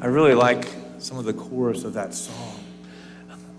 I really like some of the chorus of that song.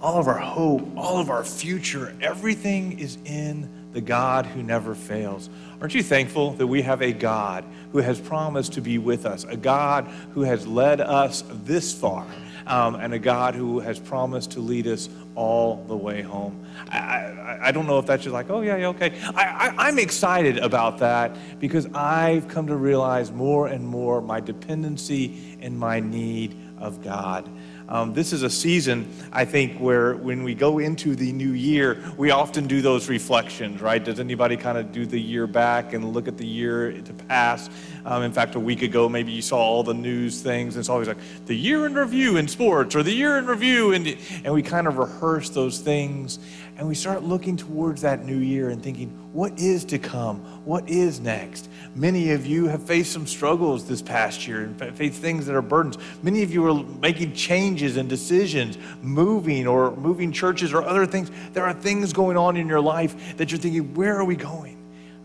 All of our hope, all of our future, everything is in the God who never fails. Aren't you thankful that we have a God who has promised to be with us, a God who has led us this far, um, and a God who has promised to lead us all the way home? I, I, I don't know if that's just like, oh, yeah, yeah, okay. I, I, I'm excited about that because I've come to realize more and more my dependency and my need of God. Um, this is a season, I think, where when we go into the new year, we often do those reflections, right? Does anybody kind of do the year back and look at the year to pass? Um, in fact, a week ago, maybe you saw all the news things, and it's always like the year in review in sports or the year in review, and, and we kind of rehearse those things and we start looking towards that new year and thinking, what is to come? What is next? Many of you have faced some struggles this past year and faced things that are burdens. Many of you are making changes and decisions, moving or moving churches or other things. There are things going on in your life that you're thinking, where are we going?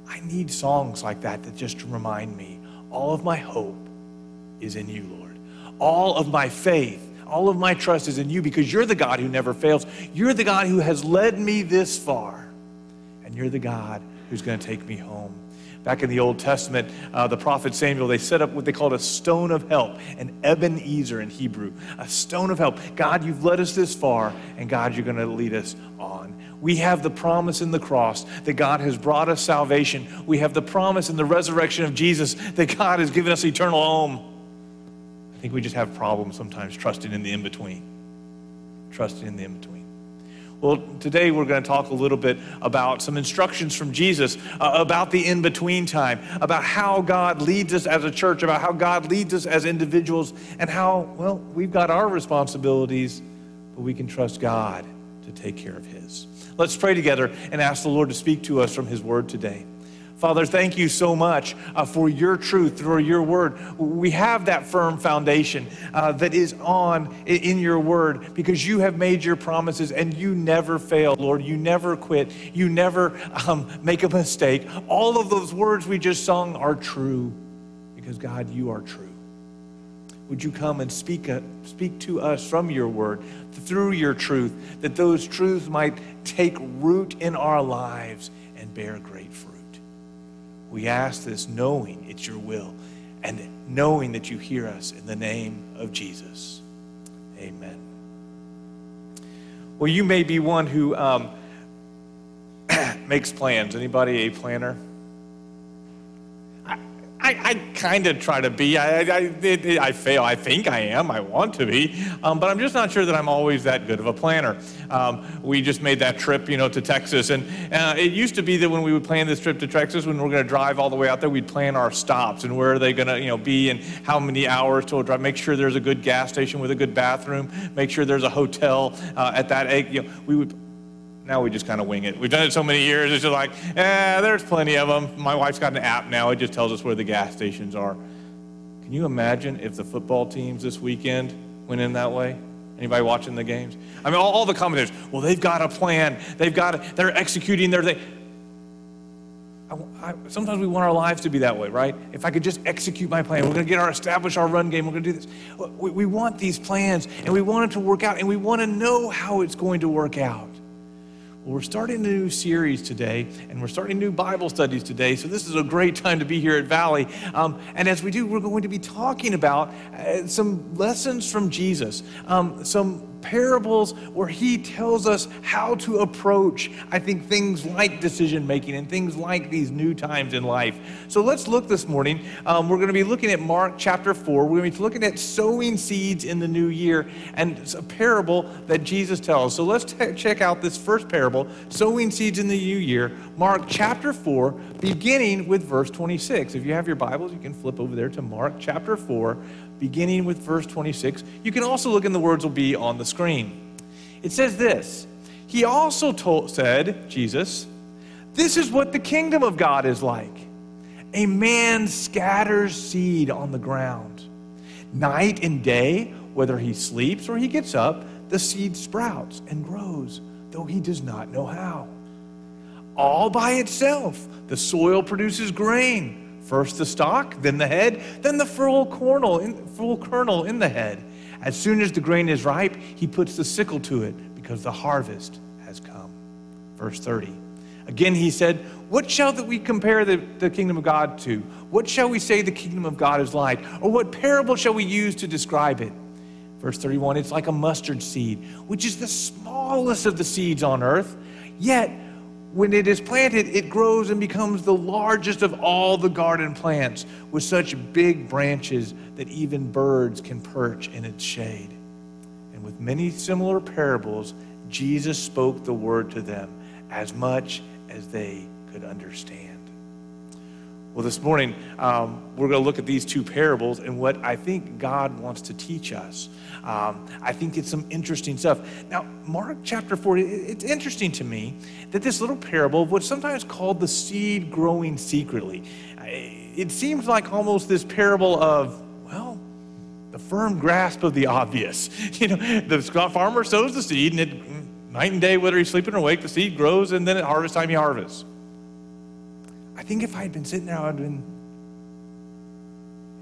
I need songs like that that just remind me all of my hope is in you, Lord. All of my faith all of my trust is in you because you're the God who never fails. You're the God who has led me this far. And you're the God who's going to take me home. Back in the Old Testament, uh, the prophet Samuel, they set up what they called a stone of help, an Ebenezer in Hebrew, a stone of help. God, you've led us this far, and God, you're going to lead us on. We have the promise in the cross that God has brought us salvation. We have the promise in the resurrection of Jesus that God has given us eternal home I think we just have problems sometimes trusting in the in between. Trusting in the in between. Well, today we're going to talk a little bit about some instructions from Jesus uh, about the in between time, about how God leads us as a church, about how God leads us as individuals, and how, well, we've got our responsibilities, but we can trust God to take care of His. Let's pray together and ask the Lord to speak to us from His word today. Father, thank you so much uh, for your truth, for your word. We have that firm foundation uh, that is on in your word because you have made your promises and you never fail, Lord. You never quit. You never um, make a mistake. All of those words we just sung are true because, God, you are true. Would you come and speak, speak to us from your word, through your truth, that those truths might take root in our lives and bear great fruit? We ask this knowing it's your will and knowing that you hear us in the name of Jesus. Amen. Well, you may be one who um, makes plans. Anybody a planner? I, I kind of try to be. I, I, it, I, fail. I think I am. I want to be. Um, but I'm just not sure that I'm always that good of a planner. Um, we just made that trip, you know, to Texas. And uh, it used to be that when we would plan this trip to Texas, when we we're going to drive all the way out there, we'd plan our stops and where are they going to, you know, be and how many hours to drive. Make sure there's a good gas station with a good bathroom. Make sure there's a hotel uh, at that. You know, we would now we just kind of wing it. We've done it so many years, it's just like, eh, there's plenty of them. My wife's got an app now, it just tells us where the gas stations are. Can you imagine if the football teams this weekend went in that way? Anybody watching the games? I mean, all, all the commentators, well, they've got a plan. They've got, a, they're executing their thing. I, I, sometimes we want our lives to be that way, right? If I could just execute my plan, we're going to get our establish our run game. We're going to do this. We, we want these plans, and we want it to work out, and we want to know how it's going to work out. Well, we're starting a new series today, and we're starting new Bible studies today, so this is a great time to be here at Valley. Um, and as we do, we're going to be talking about uh, some lessons from Jesus, um, some parables where he tells us how to approach, I think, things like decision making and things like these new times in life. So let's look this morning. Um, we're going to be looking at Mark chapter 4. We're going to be looking at sowing seeds in the new year and it's a parable that Jesus tells. So let's t- check out this first parable, sowing seeds in the new year, Mark chapter 4, beginning with verse 26. If you have your Bibles, you can flip over there to Mark chapter 4 beginning with verse 26. You can also look, and the words will be on the screen. It says this He also told, said, Jesus, this is what the kingdom of God is like. A man scatters seed on the ground. Night and day, whether he sleeps or he gets up, the seed sprouts and grows, though he does not know how. All by itself, the soil produces grain First the stalk, then the head, then the full kernel, in, full kernel in the head. As soon as the grain is ripe, he puts the sickle to it because the harvest has come. Verse 30. Again, he said, What shall we compare the, the kingdom of God to? What shall we say the kingdom of God is like? Or what parable shall we use to describe it? Verse 31 It's like a mustard seed, which is the smallest of the seeds on earth. Yet, when it is planted, it grows and becomes the largest of all the garden plants, with such big branches that even birds can perch in its shade. And with many similar parables, Jesus spoke the word to them as much as they could understand. Well, this morning, um, we're going to look at these two parables and what I think God wants to teach us. Um, I think it's some interesting stuff. Now, Mark chapter 4, it's interesting to me that this little parable of what's sometimes called the seed growing secretly, it seems like almost this parable of, well, the firm grasp of the obvious. You know, the farmer sows the seed and it Night and day, whether he's sleeping or awake, the seed grows, and then at harvest time, he harvests. I think if I had been sitting there, I would have been,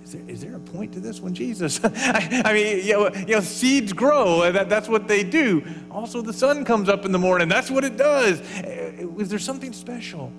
is there, is there a point to this one, Jesus? I, I, mean, you know, you know seeds grow. That, that's what they do. Also, the sun comes up in the morning. That's what it does. Uh, uh, is there something special?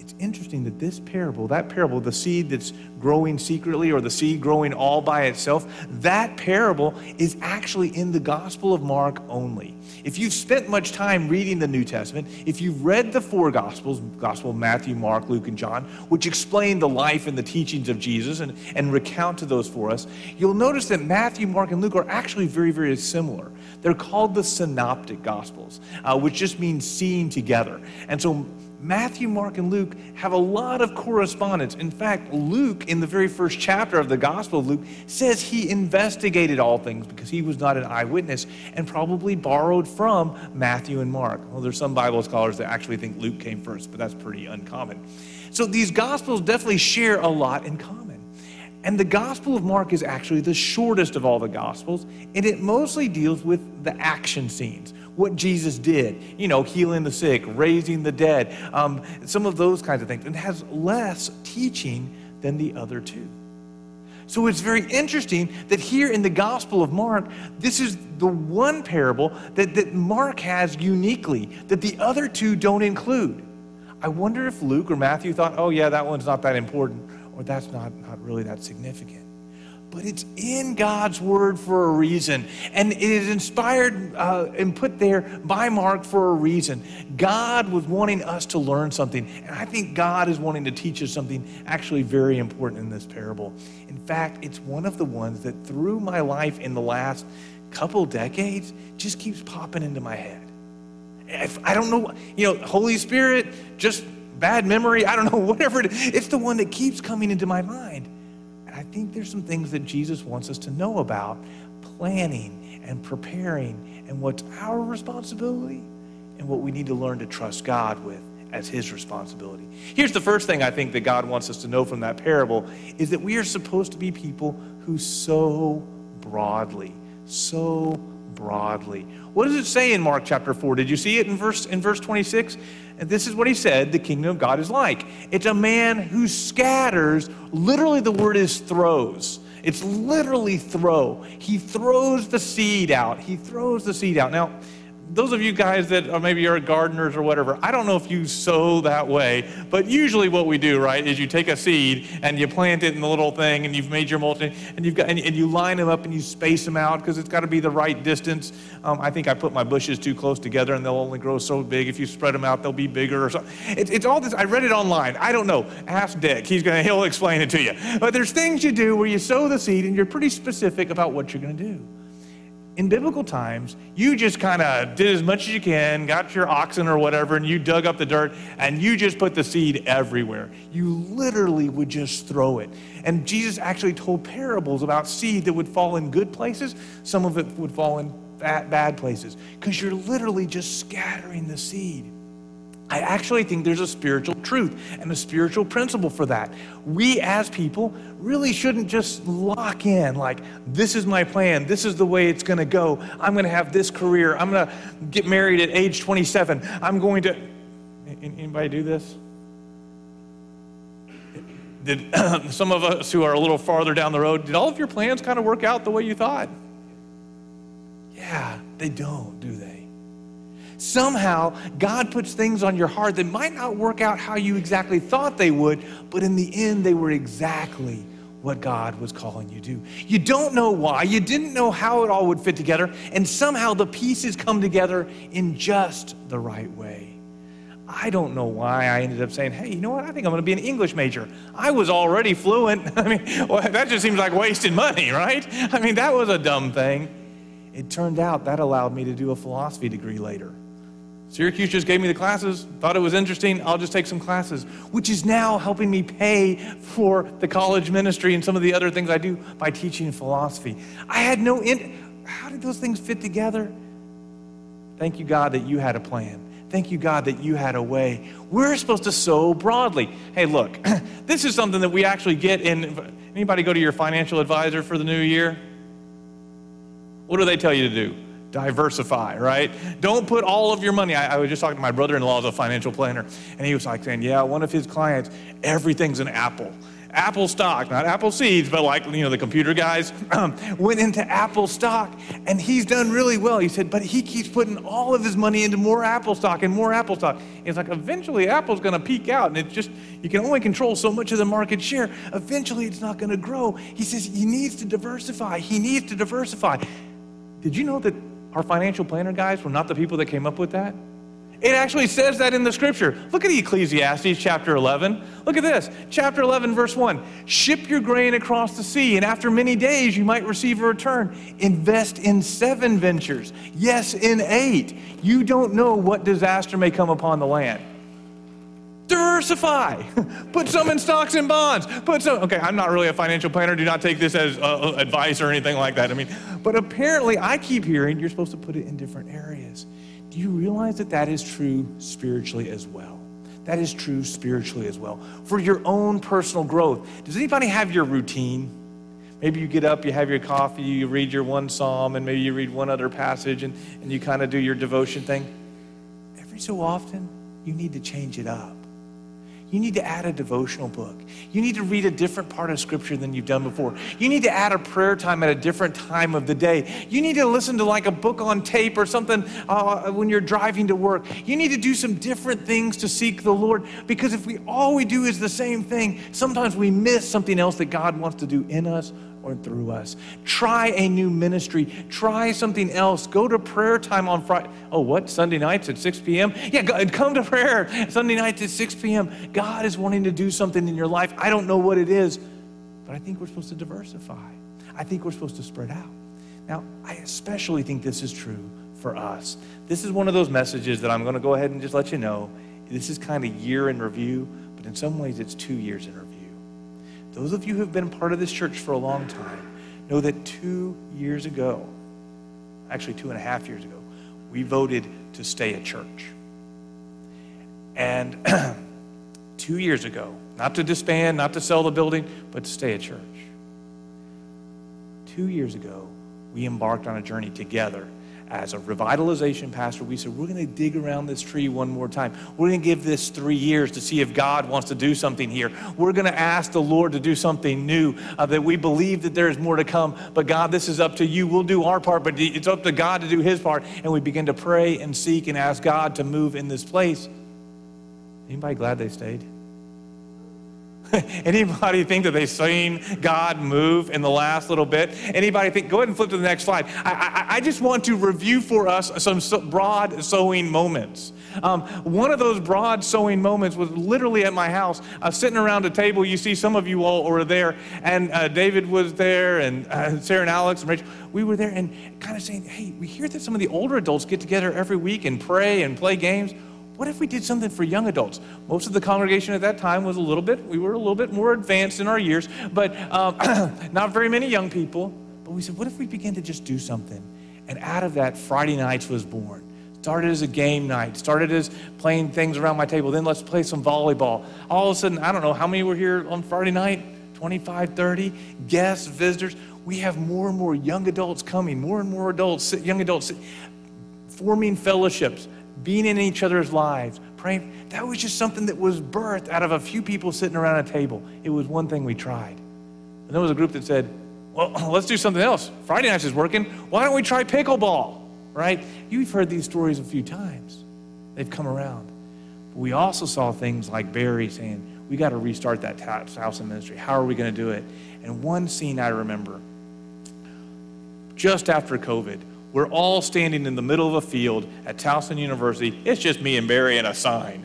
It's interesting that this parable, that parable, the seed that's growing secretly or the seed growing all by itself, that parable is actually in the Gospel of Mark only. If you've spent much time reading the New Testament, if you've read the four Gospels, Gospel Matthew, Mark, Luke, and John, which explain the life and the teachings of Jesus and, and recount to those for us, you'll notice that Matthew, Mark, and Luke are actually very, very similar. They're called the Synoptic Gospels, uh, which just means seeing together. And so Matthew, Mark, and Luke have a lot of correspondence. In fact, Luke, in the very first chapter of the Gospel of Luke, says he investigated all things because he was not an eyewitness and probably borrowed from Matthew and Mark. Well, there's some Bible scholars that actually think Luke came first, but that's pretty uncommon. So these Gospels definitely share a lot in common. And the Gospel of Mark is actually the shortest of all the Gospels, and it mostly deals with the action scenes what Jesus did, you know, healing the sick, raising the dead, um, some of those kinds of things, and has less teaching than the other two. So it's very interesting that here in the Gospel of Mark, this is the one parable that, that Mark has uniquely that the other two don't include. I wonder if Luke or Matthew thought, oh, yeah, that one's not that important, or that's not, not really that significant but it's in God's Word for a reason. And it is inspired uh, and put there by Mark for a reason. God was wanting us to learn something. And I think God is wanting to teach us something actually very important in this parable. In fact, it's one of the ones that through my life in the last couple decades just keeps popping into my head. If, I don't know, you know, Holy Spirit, just bad memory, I don't know, whatever it is. It's the one that keeps coming into my mind. I think there's some things that Jesus wants us to know about planning and preparing and what's our responsibility and what we need to learn to trust God with as his responsibility. Here's the first thing I think that God wants us to know from that parable is that we are supposed to be people who sow broadly, sow broadly. What does it say in Mark chapter 4? Did you see it in verse in verse 26? And this is what he said the kingdom of God is like. It's a man who scatters, literally, the word is throws. It's literally throw. He throws the seed out. He throws the seed out. Now, those of you guys that maybe are gardeners or whatever, I don't know if you sow that way, but usually what we do, right, is you take a seed and you plant it in the little thing and you've made your mulching and you've got and, and you line them up and you space them out because it's got to be the right distance. Um, I think I put my bushes too close together and they'll only grow so big. If you spread them out, they'll be bigger or something. It, it's all this. I read it online. I don't know. Ask Dick. He's gonna he'll explain it to you. But there's things you do where you sow the seed and you're pretty specific about what you're gonna do in biblical times, you just kind of did as much as you can, got your oxen or whatever, and you dug up the dirt and you just put the seed everywhere. You literally would just throw it. And Jesus actually told parables about seed that would fall in good places, some of it would fall in bad, places, because you're literally just scattering the seed. I actually think there's a spiritual truth and a spiritual principle for that. We as people really shouldn't just lock in like, this is my plan, this is the way it's gonna go. I'm gonna have this career, I'm gonna get married at age 27, I'm going to. Anybody do this? did some of us who are a little farther down the road, did all of your plans kind of work out the way you thought? Yeah, they don't, do they? Somehow, God puts things on your heart that might not work out how you exactly thought they would, but in the end, they were exactly what God was calling you to. You don't know why, you didn't know how it all would fit together, and somehow the pieces come together in just the right way. I don't know why I ended up saying, hey, you know what? I think I'm going to be an English major. I was already fluent. I mean, well, that just seems like wasting money, right? I mean, that was a dumb thing. It turned out that allowed me to do a philosophy degree later. Syracuse just gave me the classes, thought it was interesting. I'll just take some classes, which is now helping me pay for the college ministry and some of the other things I do by teaching philosophy. I had no in. How did those things fit together? Thank you, God, that you had a plan. Thank you, God, that you had a way. We're supposed to sow broadly. Hey, look, this is something that we actually get in. Anybody go to your financial advisor for the new year? What do they tell you to do? Diversify, right? Don't put all of your money. I, I was just talking to my brother in law, as a financial planner, and he was like saying, Yeah, one of his clients, everything's an Apple. Apple stock, not Apple seeds, but like, you know, the computer guys um, went into Apple stock and he's done really well. He said, but he keeps putting all of his money into more Apple stock and more Apple stock. He's like, eventually Apple's going to peak out and it's just, you can only control so much of the market share. Eventually it's not going to grow. He says he needs to diversify. He needs to diversify. Did you know that our financial planner guys were not the people that came up with that. It actually says that in the scripture. Look at Ecclesiastes chapter 11. Look at this. Chapter 11, verse 1. Ship your grain across the sea, and after many days you might receive a return. Invest in seven ventures. Yes, in eight. You don't know what disaster may come upon the land. Diversify. Put some in stocks and bonds. Put some. Okay, I'm not really a financial planner. Do not take this as uh, uh, advice or anything like that. I mean, but apparently I keep hearing you're supposed to put it in different areas. Do you realize that that is true spiritually as well? That is true spiritually as well. For your own personal growth. Does anybody have your routine? Maybe you get up, you have your coffee, you read your one psalm, and maybe you read one other passage, and, and you kind of do your devotion thing. Every so often, you need to change it up. You need to add a devotional book. You need to read a different part of Scripture than you've done before. You need to add a prayer time at a different time of the day. You need to listen to like a book on tape or something uh, when you're driving to work. You need to do some different things to seek the Lord because if we all we do is the same thing, sometimes we miss something else that God wants to do in us through us. Try a new ministry. Try something else. Go to prayer time on Friday. Oh, what? Sunday nights at 6 p.m.? Yeah, come to prayer Sunday nights at 6 p.m. God is wanting to do something in your life. I don't know what it is, but I think we're supposed to diversify. I think we're supposed to spread out. Now, I especially think this is true for us. This is one of those messages that I'm going to go ahead and just let you know. This is kind of year in review, but in some ways it's two years in review. Those of you who have been part of this church for a long time know that two years ago, actually two and a half years ago, we voted to stay at church. And two years ago, not to disband, not to sell the building, but to stay at church. Two years ago, we embarked on a journey together as a revitalization pastor, we said, we're going to dig around this tree one more time. We're going to give this three years to see if God wants to do something here. We're going to ask the Lord to do something new, uh, that we believe that there is more to come. But God, this is up to you. We'll do our part, but it's up to God to do his part. And we begin to pray and seek and ask God to move in this place. Anybody glad they stayed? Anybody think that they've seen God move in the last little bit? Anybody think? Go ahead and flip to the next slide. I, I, I just want to review for us some so broad sowing moments. Um, one of those broad sowing moments was literally at my house, uh, sitting around a table. You see, some of you all were there, and uh, David was there, and uh, Sarah and Alex and Rachel. We were there, and kind of saying, "Hey, we hear that some of the older adults get together every week and pray and play games." What if we did something for young adults? Most of the congregation at that time was a little bit, we were a little bit more advanced in our years, but um, not very many young people. But we said, what if we begin to just do something? And out of that, Friday nights was born. Started as a game night, started as playing things around my table. Then let's play some volleyball. All of a sudden, I don't know how many were here on Friday night 25, 30 guests, visitors. We have more and more young adults coming, more and more adults, young adults forming fellowships being in each other's lives, praying. That was just something that was birthed out of a few people sitting around a table. It was one thing we tried. And there was a group that said, well, let's do something else. Friday nights is working. Why don't we try pickleball? Right? You've heard these stories a few times. They've come around. But we also saw things like Barry saying, we got to restart that house and ministry. How are we going to do it? And one scene I remember, just after COVID, we're all standing in the middle of a field at Towson University. It's just me and Barry and a sign.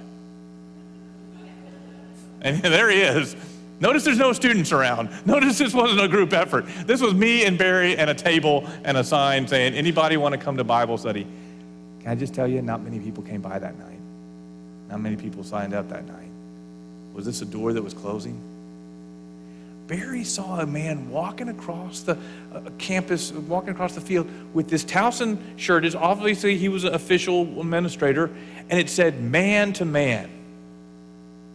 And there he is. Notice there's no students around. Notice this wasn't a group effort. This was me and Barry and a table and a sign saying, anybody want to come to Bible study? Can I just tell you, not many people came by that night. Not many people signed up that night. Was this a door that was closing? Barry saw a man walking across the uh, campus, walking across the field with this Towson shirt. Is obviously he was an official administrator, and it said "man to man."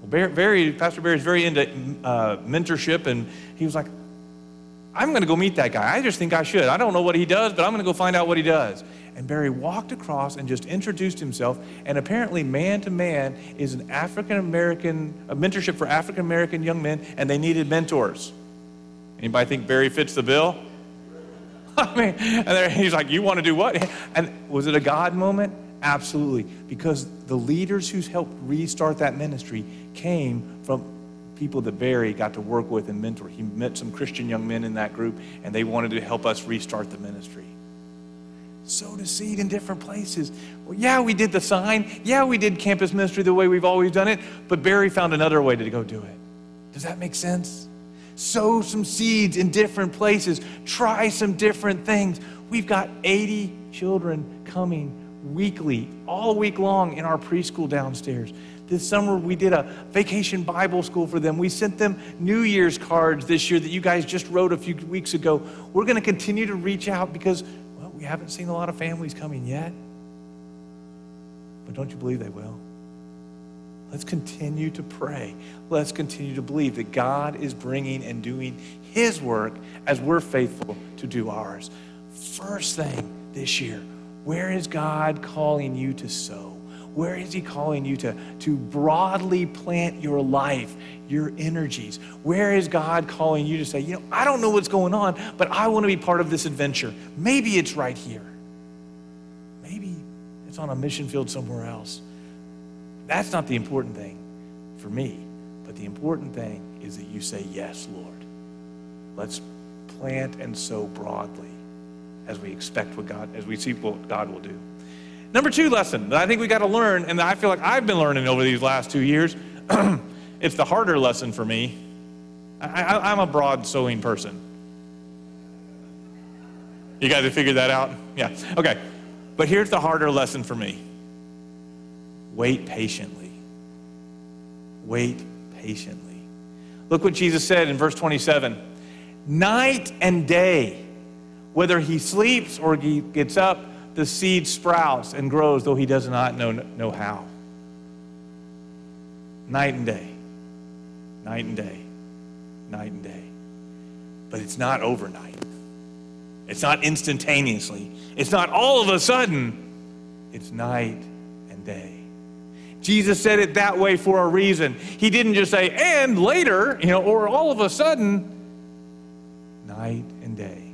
Well, Barry, Pastor Barry is very into uh, mentorship, and he was like, "I'm going to go meet that guy. I just think I should. I don't know what he does, but I'm going to go find out what he does." And Barry walked across and just introduced himself. And apparently, man to man is an African American, a mentorship for African American young men, and they needed mentors. Anybody think Barry fits the bill? I mean, and he's like, You want to do what? And was it a God moment? Absolutely. Because the leaders who helped restart that ministry came from people that Barry got to work with and mentor. He met some Christian young men in that group, and they wanted to help us restart the ministry sowed the seed in different places. Well, yeah, we did the sign. Yeah, we did campus ministry the way we've always done it, but Barry found another way to go do it. Does that make sense? Sow some seeds in different places. Try some different things. We've got 80 children coming weekly, all week long in our preschool downstairs. This summer, we did a vacation Bible school for them. We sent them New Year's cards this year that you guys just wrote a few weeks ago. We're going to continue to reach out because we haven't seen a lot of families coming yet. But don't you believe they will? Let's continue to pray. Let's continue to believe that God is bringing and doing His work as we're faithful to do ours. First thing this year, where is God calling you to sow? Where is He calling you to, to broadly plant your life, your energies? Where is God calling you to say, you know, I don't know what's going on, but I want to be part of this adventure? Maybe it's right here. Maybe it's on a mission field somewhere else. That's not the important thing for me, but the important thing is that you say, Yes, Lord. Let's plant and sow broadly as we expect what God, as we see what God will do. Number two lesson that I think we got to learn, and I feel like I've been learning over these last two years, it's the harder lesson for me. I, am a broad sowing person. You guys have figured that out? Yeah. Okay. But here's the harder lesson for me wait patiently. Wait patiently. Look what Jesus said in verse 27 Night and day, whether he sleeps or he gets up, the seed sprouts and grows, though he does not know, know how. Night and day, night and day, night and day. But it's not overnight. It's not instantaneously. It's not all of a sudden. It's night and day. Jesus said it that way for a reason. He didn't just say, and later, you know, or all of a sudden. Night and day.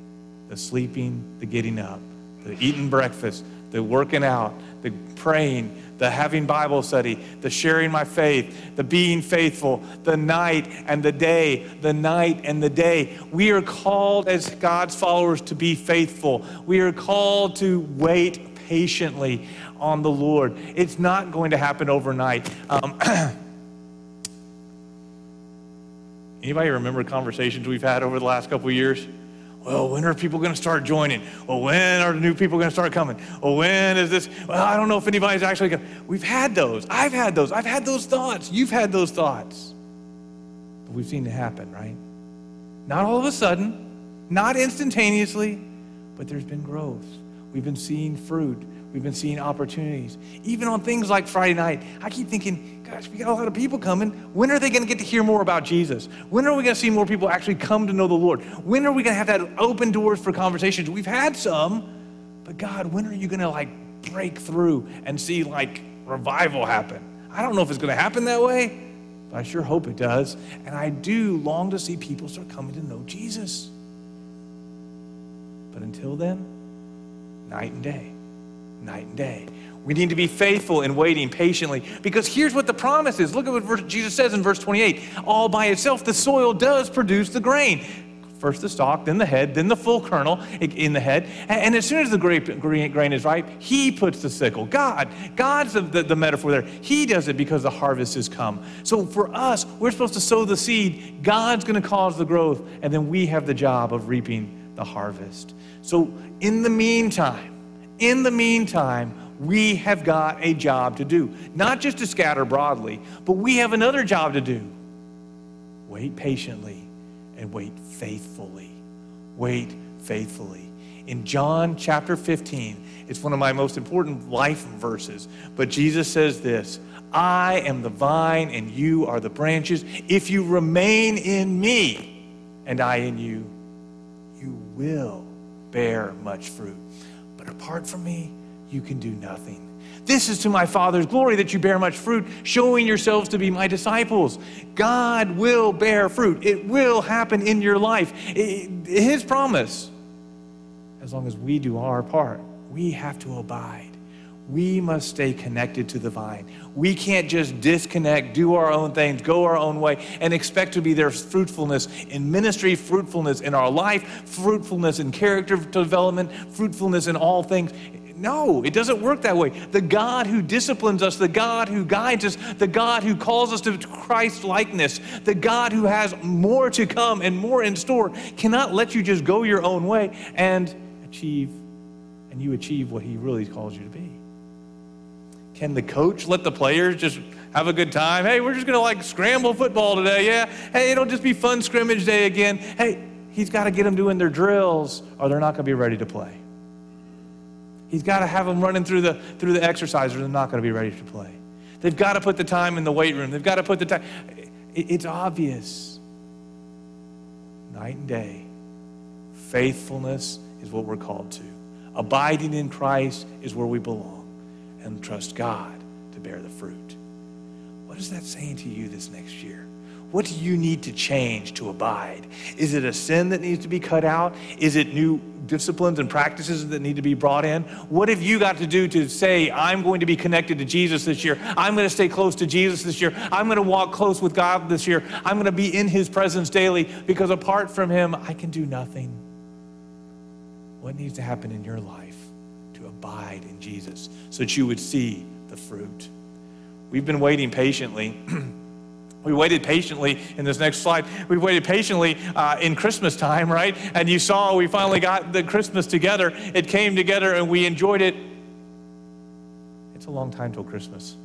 The sleeping, the getting up, the eating breakfast, the working out, the praying, the having Bible study, the sharing my faith, the being faithful, the night and the day, the night and the day. We are called as God's followers to be faithful. We are called to wait patiently on the Lord. It's not going to happen overnight. Um, anybody remember conversations we've had over the last couple of years? Well, when are people going to start joining? Well, when are the new people going to start coming? Well, when is this? Well, I don't know if anybody's actually going We've had those. I've had those. I've had those thoughts. You've had those thoughts. But we've seen it happen, right? Not all of a sudden, not instantaneously, but there's been growth. We've been seeing fruit. We've been seeing opportunities. Even on things like Friday night, I keep thinking, gosh, we got a lot of people coming. When are they going to get to hear more about Jesus? When are we going to see more people actually come to know the Lord? When are we going to have that open doors for conversations? We've had some, but God, when are you going to like break through and see like revival happen. I don't know if it's going to happen that way, but I sure hope it does. And I do long to see people start coming to know Jesus. But until then, night and day, night and day. We need to be faithful in waiting patiently because here's what the promise is. Look at what Jesus says in verse 28 All by itself, the soil does produce the grain. First the stalk, then the head, then the full kernel in the head. And as soon as the grain is ripe, He puts the sickle. God, God's the, the, the metaphor there. He does it because the harvest has come. So for us, we're supposed to sow the seed. God's going to cause the growth, and then we have the job of reaping the harvest. So in the meantime, in the meantime, we have got a job to do. Not just to scatter broadly, but we have another job to do. Wait patiently and wait faithfully. Wait faithfully. In John chapter 15, it's one of my most important life verses, but Jesus says this I am the vine and you are the branches. If you remain in me and I in you, you will bear much fruit. Apart from me, you can do nothing. This is to my Father's glory that you bear much fruit, showing yourselves to be my disciples. God will bear fruit. It will happen in your life. His promise. As long as we do our part, we have to abide. We must stay connected to the vine. We can't just disconnect, do our own things, go our own way, and expect to be there fruitfulness in ministry, fruitfulness in our life, fruitfulness in character development, fruitfulness in all things. No, it doesn't work that way. The God who disciplines us, the God who guides us, the God who calls us to Christ likeness, the God who has more to come and more in store cannot let you just go your own way and achieve, and you achieve what He really calls you to be. Can the coach let the players just have a good time? Hey, we're just going to like scramble football today. Yeah. Hey, it'll just be fun scrimmage day again. Hey, he's got to get them doing their drills or they're not going to be ready to play. He's got to have them running through the, through the exercise or they're not going to be ready to play. They've got to put the time in the weight room. They've got to put the time. It's obvious. Night and day. Faithfulness is what we're called to. Abiding in Christ is where we belong. And trust God to bear the fruit. What is that saying to you this next year? What do you need to change to abide? Is it a sin that needs to be cut out? Is it new disciplines and practices that need to be brought in? What have you got to do to say, I'm going to be connected to Jesus this year? I'm going to stay close to Jesus this year. I'm going to walk close with God this year. I'm going to be in his presence daily because apart from him, I can do nothing. What needs to happen in your life abide in Jesus so that you would see the fruit? We've been waiting patiently. We waited patiently in this next slide. We waited patiently uh, in Christmas time, right? And you saw we finally got the Christmas together. It came together and we enjoyed it. It's a long time till Christmas.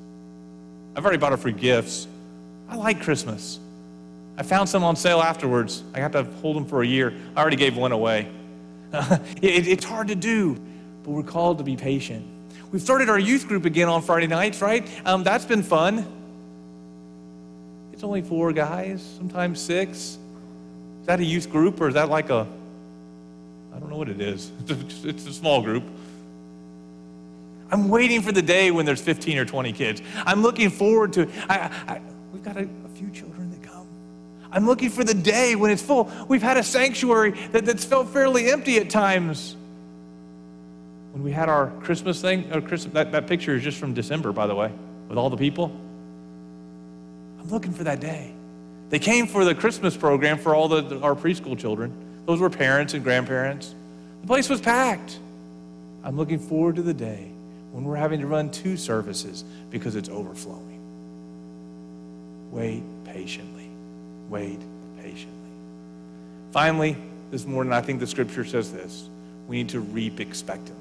I've already bought her free gifts. I like Christmas. I found some on sale afterwards. I have to hold them for a year. I already gave one away. it, it's hard to do, but we're called to be patient. We've started our youth group again on Friday nights, right? Um, that's been fun. It's only four guys, sometimes six. Is that a youth group or is that like a, I don't know what it is. It's a small group. I'm waiting for the day when there's 15 or 20 kids. I'm looking forward to I, I, we've got a, a, few children that come. I'm looking for the day when it's full. We've had a sanctuary that, that's felt fairly empty at times. When we had our Christmas thing, or Christmas, that, that picture is just from December, by the way, with all the people. I'm looking for that day. They came for the Christmas program for all the, our preschool children. Those were parents and grandparents. The place was packed. I'm looking forward to the day when we're having to run two services because it's overflowing. Wait patiently. Wait patiently. Finally, this morning, I think the scripture says this we need to reap expectantly.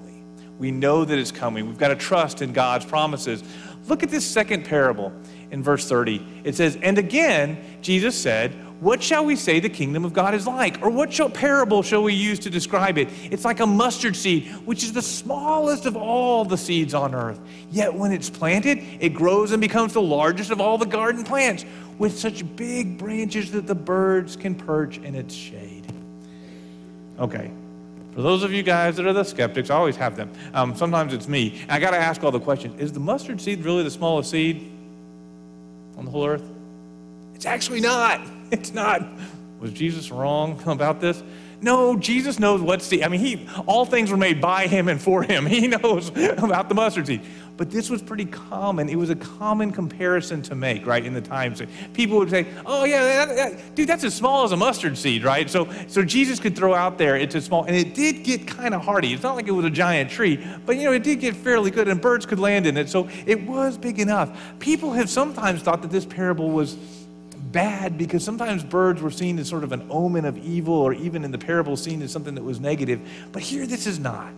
We know that it's coming. We've got to trust in God's promises. Look at this second parable in verse 30. It says, And again, Jesus said, What shall we say the kingdom of God is like? Or what shall, parable shall we use to describe it? It's like a mustard seed, which is the smallest of all the seeds on earth. Yet when it's planted, it grows and becomes the largest of all the garden plants, with such big branches that the birds can perch in its shade. Okay, For those of you guys that are the skeptics, I always have them. Um, sometimes it's me. I got to ask all the questions. Is the mustard seed really the smallest seed on the whole earth? It's actually not. It's not. Was Jesus wrong about this? No, Jesus knows what's the, I mean, he all things were made by him and for him. He knows about the mustard seed. But this was pretty common. It was a common comparison to make, right, in the times. People would say, "Oh yeah, that, that, dude, that's as small as a mustard seed, right?" So, so Jesus could throw out there, it's a small, and it did get kind of hardy. It's not like it was a giant tree, but you know, it did get fairly good, and birds could land in it. So it was big enough. People have sometimes thought that this parable was bad because sometimes birds were seen as sort of an omen of evil, or even in the parable, seen as something that was negative. But here, this is not.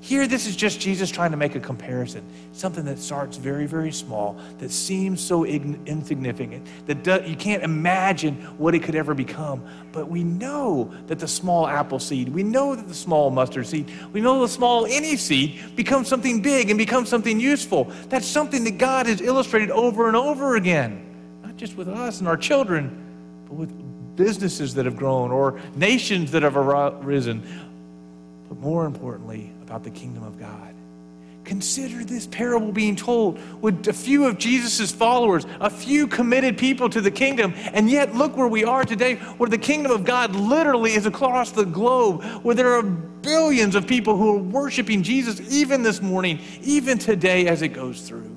Here, this is just Jesus trying to make a comparison. Something that starts very, very small, that seems so insignificant, that you can't imagine what it could ever become. But we know that the small apple seed, we know that the small mustard seed, we know the small any seed becomes something big and becomes something useful. That's something that God has illustrated over and over again not just with us and our children, but with businesses that have grown or nations that have arisen, but more importantly, about the kingdom of God. Consider this parable being told with a few of Jesus' followers, a few committed people to the kingdom. And yet, look where we are today, where the kingdom of God literally is across the globe, where there are billions of people who are worshiping Jesus, even this morning, even today as it goes through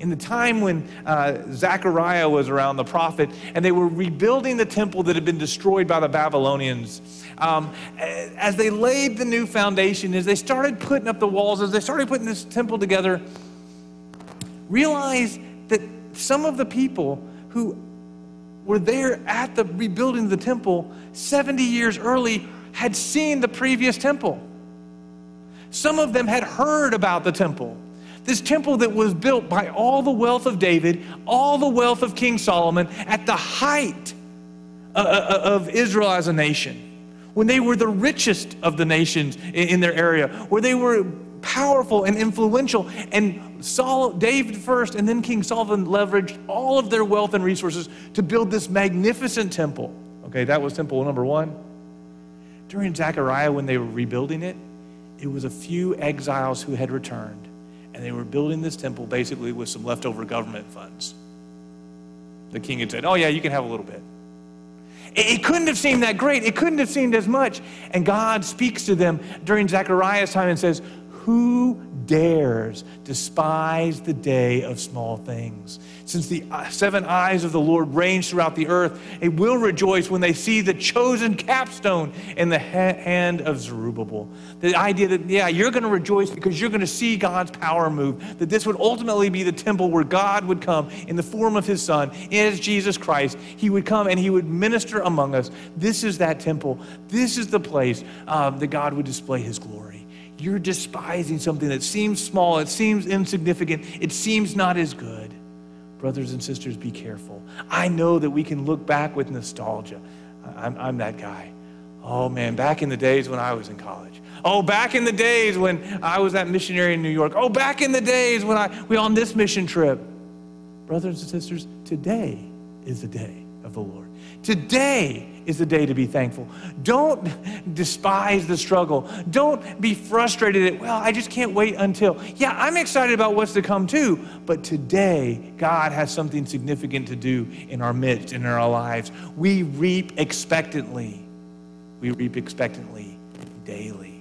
in the time when uh, Zechariah was around, the prophet, and they were rebuilding the temple that had been destroyed by the Babylonians. Um, as they laid the new foundation, as they started putting up the walls, as they started putting this temple together, realized that some of the people who were there at the rebuilding of the temple 70 years early had seen the previous temple. Some of them had heard about the temple. This temple that was built by all the wealth of David, all the wealth of King Solomon at the height uh, uh, uh, of Israel as a nation, when they were the richest of the nations in their area, where they were powerful and influential. And Saul, David first, and then King Solomon leveraged all of their wealth and resources to build this magnificent temple. Okay, that was temple number one. During Zechariah, when they were rebuilding it, it was a few exiles who had returned and they were building this temple basically with some leftover government funds. The king had said, Oh, yeah, you can have a little bit. It couldn't have seemed that great. It couldn't have seemed as much. And God speaks to them during Zechariah's time and says, Who dares despise the day of small things? Since the uh, seven eyes of the Lord range throughout the earth, it will rejoice when they see the chosen capstone in the hand of Zerubbabel. The idea that, yeah, you're going to rejoice because you're going to see God's power move, that this would ultimately be the temple where God would come in the form of his Son, as Jesus Christ. He would come and he would minister among us. This is that temple. This is the place um, that God would display his glory. You're despising something that seems small, it seems insignificant, it seems not as good. Brothers and sisters, be careful. I know that we can look back with nostalgia. I'm, I'm that guy. Oh man, back in the days when I was in college. Oh, back in the days when I was that missionary in New York. Oh, back in the days when I we on this mission trip. Brothers and sisters, today is the day of the Lord. Today is the day to be thankful. Don't despise the struggle. Don't be frustrated at, well, I just can't wait until. Yeah, I'm excited about what's to come too, but today, God has something significant to do in our midst, in our lives. We reap expectantly. We reap expectantly daily.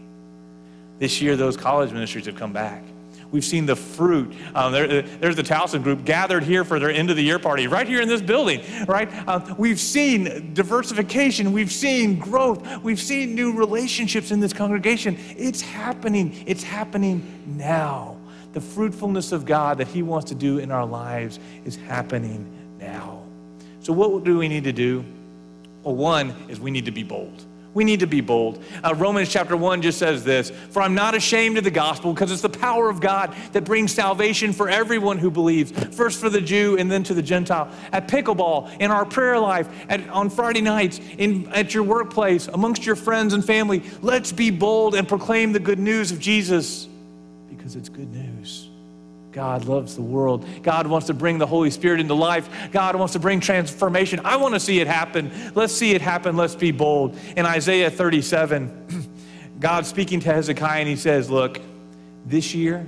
This year, those college ministries have come back. We've seen the fruit. Um, there, there's the Towson group gathered here for their end of the year party, right here in this building, right? Um, we've seen diversification. We've seen growth. We've seen new relationships in this congregation. It's happening. It's happening now. The fruitfulness of God that He wants to do in our lives is happening now. So, what do we need to do? Well, one is we need to be bold. We need to be bold. Uh, Romans chapter 1 just says this For I'm not ashamed of the gospel because it's the power of God that brings salvation for everyone who believes, first for the Jew and then to the Gentile. At pickleball, in our prayer life, at, on Friday nights, in, at your workplace, amongst your friends and family, let's be bold and proclaim the good news of Jesus because it's good news. God loves the world. God wants to bring the Holy Spirit into life. God wants to bring transformation. I want to see it happen. Let's see it happen. Let's be bold. In Isaiah 37, God speaking to Hezekiah, and he says, Look, this year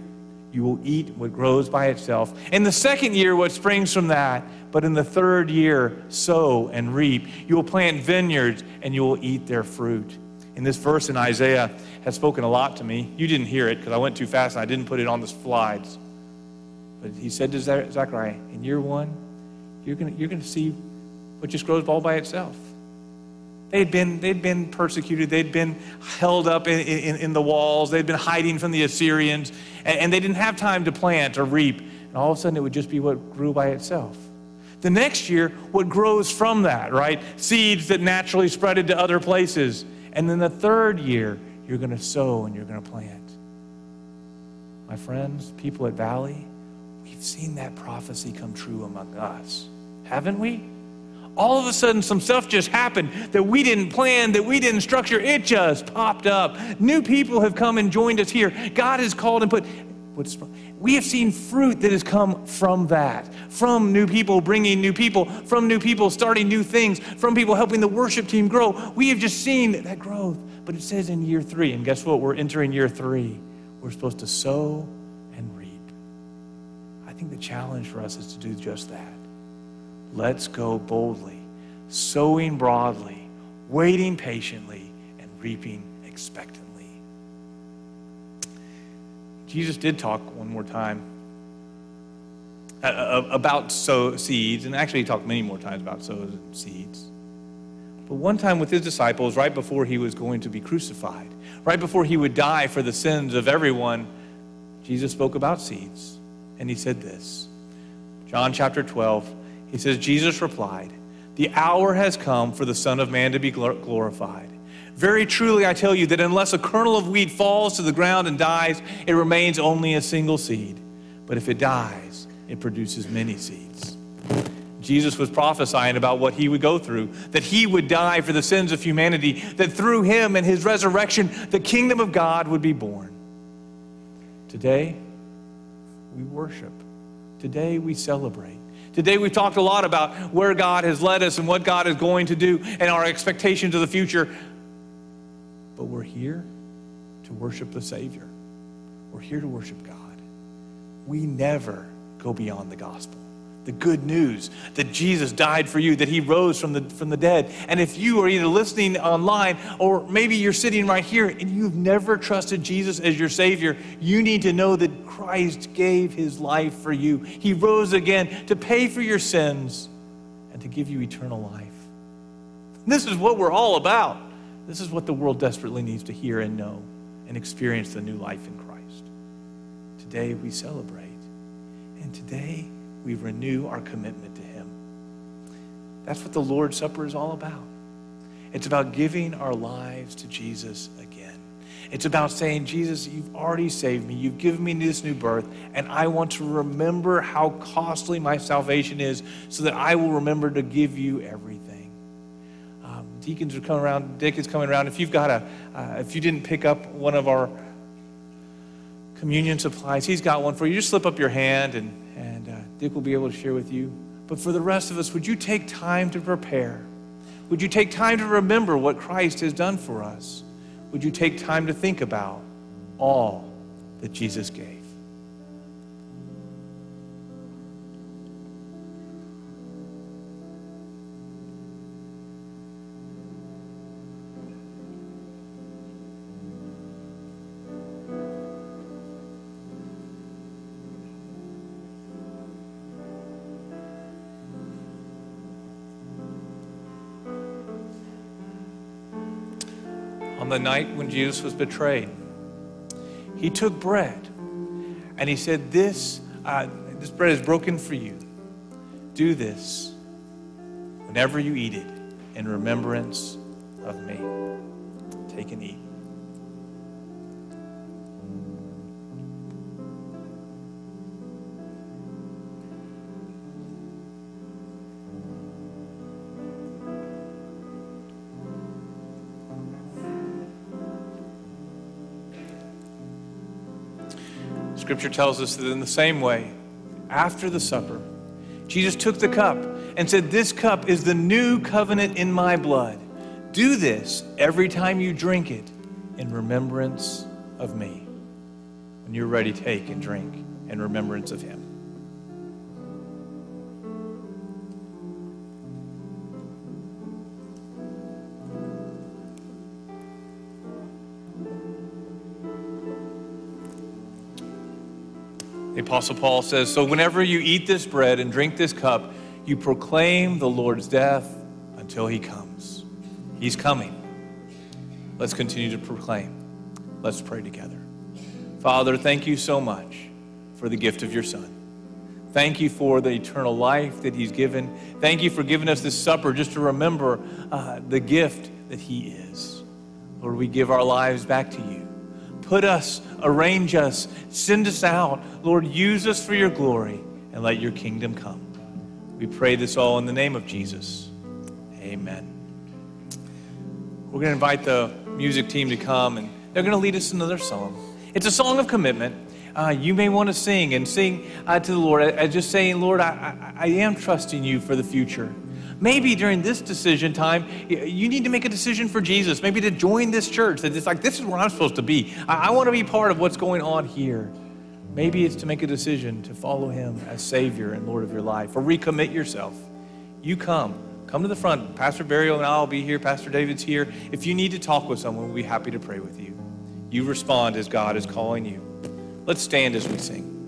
you will eat what grows by itself. In the second year, what springs from that. But in the third year, sow and reap. You will plant vineyards and you will eat their fruit. In this verse in Isaiah has spoken a lot to me. You didn't hear it because I went too fast and I didn't put it on the slides. But he said to Zechariah, in year one, you're going you're to see what just grows all by itself. They'd been, they'd been persecuted. They'd been held up in, in, in the walls. They'd been hiding from the Assyrians. And, and they didn't have time to plant or reap. And all of a sudden, it would just be what grew by itself. The next year, what grows from that, right? Seeds that naturally spread into other places. And then the third year, you're going to sow and you're going to plant. My friends, people at Valley, we've seen that prophecy come true among us, haven't we? all of a sudden some stuff just happened that we didn't plan, that we didn't structure. It just popped up. New people have come and joined us here. God has called and put. What's, we have seen fruit that has come from that, from new people bringing new people, from new people starting new things, from people helping the worship team grow. We have just seen that growth. But it says in year three, and guess what? We're entering year three. We're supposed to sow think the challenge for us is to do just that. Let's go boldly, sowing broadly, waiting patiently, and reaping expectantly. Jesus did talk one more time uh, uh, about sow seeds, and actually he talked many more times about sows and seeds. But one time with his disciples, right before he was going to be crucified, right before he would die for the sins of everyone, Jesus spoke about seeds. And he said this John chapter 12, he says, Jesus replied, The hour has come for the Son of Man to be glorified. Very truly, I tell you that unless a kernel of wheat falls to the ground and dies, it remains only a single seed. But if it dies, it produces many seeds. Jesus was prophesying about what he would go through, that he would die for the sins of humanity, that through him and his resurrection, the kingdom of God would be born. Today, we worship. Today, we celebrate. Today we've talked a lot about where God has led us and what God is going to do and our expectations of the future. But we're here to worship the Savior. We're here to worship God. We never go beyond the gospel the good news that Jesus died for you, that he rose from the, from the dead. And if you are either listening online or maybe you're sitting right here and you've never trusted Jesus as your Savior, you need to know that Christ gave his life for you. He rose again to pay for your sins and to give you eternal life. This is what we're all about. This is what the world desperately needs to hear and know and experience the new life in Christ. Today we celebrate. And today, we renew our commitment to Him. That's what the Lord's Supper is all about. It's about giving our lives to Jesus again. It's about saying, Jesus, you've already saved me. You've given me this new birth, and I want to remember how costly my salvation is so that I will remember to give you everything. Um, deacons are coming around, Dick is coming around. If you've got a, uh, if you didn't pick up one of our communion supplies, he's got one for you. Just slip up your hand and Dick will be able to share with you. But for the rest of us, would you take time to prepare? Would you take time to remember what Christ has done for us? Would you take time to think about all that Jesus gave? The night when Jesus was betrayed, he took bread and he said, This, uh, this bread is broken for you. Do this whenever you eat it in remembrance of me. Take and eat. Scripture tells us that in the same way, after the supper, Jesus took the cup and said, This cup is the new covenant in my blood. Do this every time you drink it in remembrance of me. When you're ready, take and drink in remembrance of him. The Apostle Paul says, So whenever you eat this bread and drink this cup, you proclaim the Lord's death until he comes. He's coming. Let's continue to proclaim. Let's pray together. Father, thank you so much for the gift of your Son. Thank you for the eternal life that He's given. Thank you for giving us this supper just to remember uh, the gift that He is. Lord, we give our lives back to you. Put us, arrange us, send us out. Lord, use us for your glory and let your kingdom come. We pray this all in the name of Jesus. Amen. We're going to invite the music team to come, and they're going to lead us another song. It's a song of commitment. Uh, you may want to sing and sing uh, to the Lord, uh, just saying, Lord, I, I, I am trusting you for the future. Maybe during this decision time, you need to make a decision for Jesus, maybe to join this church. That it's like, this is where I'm supposed to be. I, I want to be part of what's going on here. Maybe it's to make a decision to follow him as Savior and Lord of your life, or recommit yourself. You come. Come to the front. Pastor Burial and I will be here. Pastor David's here. If you need to talk with someone, we'll be happy to pray with you. You respond as God is calling you. Let's stand as we sing.